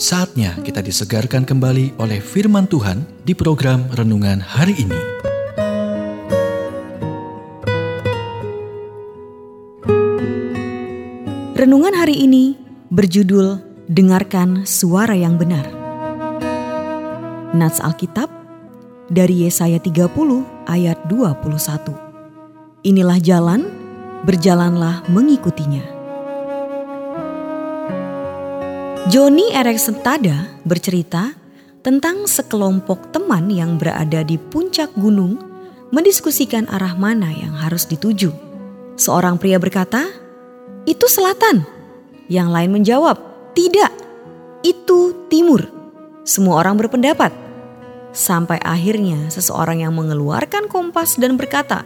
Saatnya kita disegarkan kembali oleh firman Tuhan di program renungan hari ini. Renungan hari ini berjudul Dengarkan Suara yang Benar. Nats Alkitab dari Yesaya 30 ayat 21. Inilah jalan, berjalanlah mengikutinya. Joni Erikson Tada bercerita tentang sekelompok teman yang berada di puncak gunung mendiskusikan arah mana yang harus dituju. Seorang pria berkata, "Itu selatan." Yang lain menjawab, "Tidak, itu timur." Semua orang berpendapat. Sampai akhirnya seseorang yang mengeluarkan kompas dan berkata,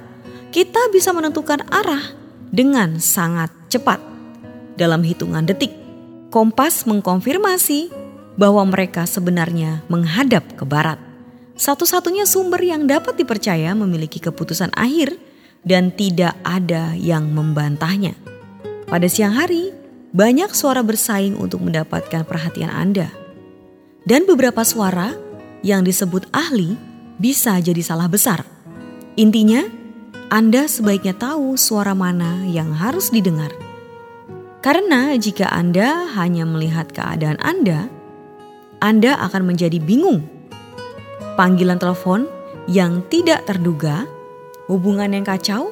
"Kita bisa menentukan arah dengan sangat cepat dalam hitungan detik." Kompas mengkonfirmasi bahwa mereka sebenarnya menghadap ke barat. Satu-satunya sumber yang dapat dipercaya memiliki keputusan akhir dan tidak ada yang membantahnya. Pada siang hari, banyak suara bersaing untuk mendapatkan perhatian Anda. Dan beberapa suara yang disebut ahli bisa jadi salah besar. Intinya, Anda sebaiknya tahu suara mana yang harus didengar karena jika Anda hanya melihat keadaan Anda, Anda akan menjadi bingung. Panggilan telepon yang tidak terduga, hubungan yang kacau,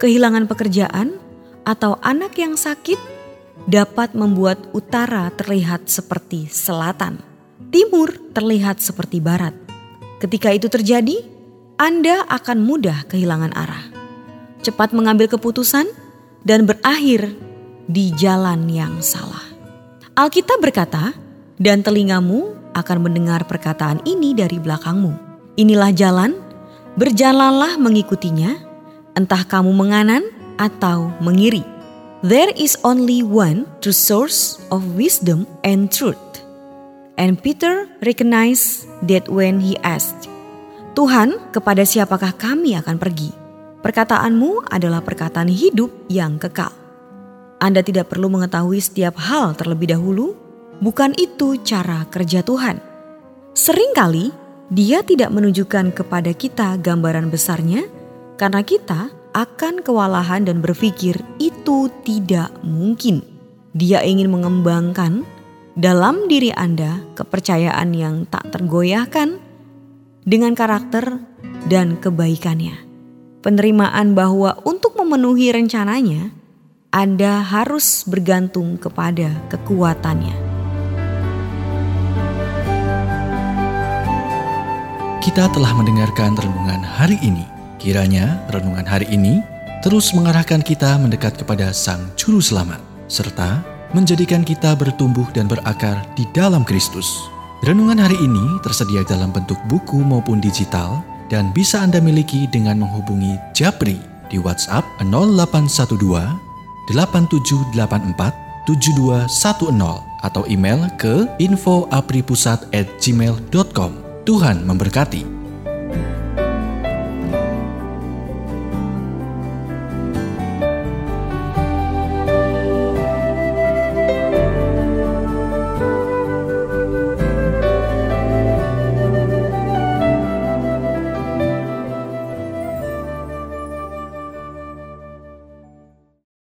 kehilangan pekerjaan, atau anak yang sakit dapat membuat utara terlihat seperti selatan, timur terlihat seperti barat. Ketika itu terjadi, Anda akan mudah kehilangan arah, cepat mengambil keputusan, dan berakhir di jalan yang salah. Alkitab berkata, "Dan telingamu akan mendengar perkataan ini dari belakangmu. Inilah jalan, berjalanlah mengikutinya, entah kamu menganan atau mengiri. There is only one true source of wisdom and truth." And Peter recognized that when he asked, "Tuhan, kepada siapakah kami akan pergi?" Perkataanmu adalah perkataan hidup yang kekal. Anda tidak perlu mengetahui setiap hal terlebih dahulu, bukan itu cara kerja Tuhan. Seringkali dia tidak menunjukkan kepada kita gambaran besarnya karena kita akan kewalahan dan berpikir itu tidak mungkin. Dia ingin mengembangkan dalam diri Anda kepercayaan yang tak tergoyahkan dengan karakter dan kebaikannya. Penerimaan bahwa untuk memenuhi rencananya, anda harus bergantung kepada kekuatannya. Kita telah mendengarkan renungan hari ini. Kiranya renungan hari ini terus mengarahkan kita mendekat kepada Sang Juru Selamat, serta menjadikan kita bertumbuh dan berakar di dalam Kristus. Renungan hari ini tersedia dalam bentuk buku maupun digital dan bisa Anda miliki dengan menghubungi Japri di WhatsApp 0812 8784 7210 atau email ke infoapripusat@gmail.com. Tuhan memberkati.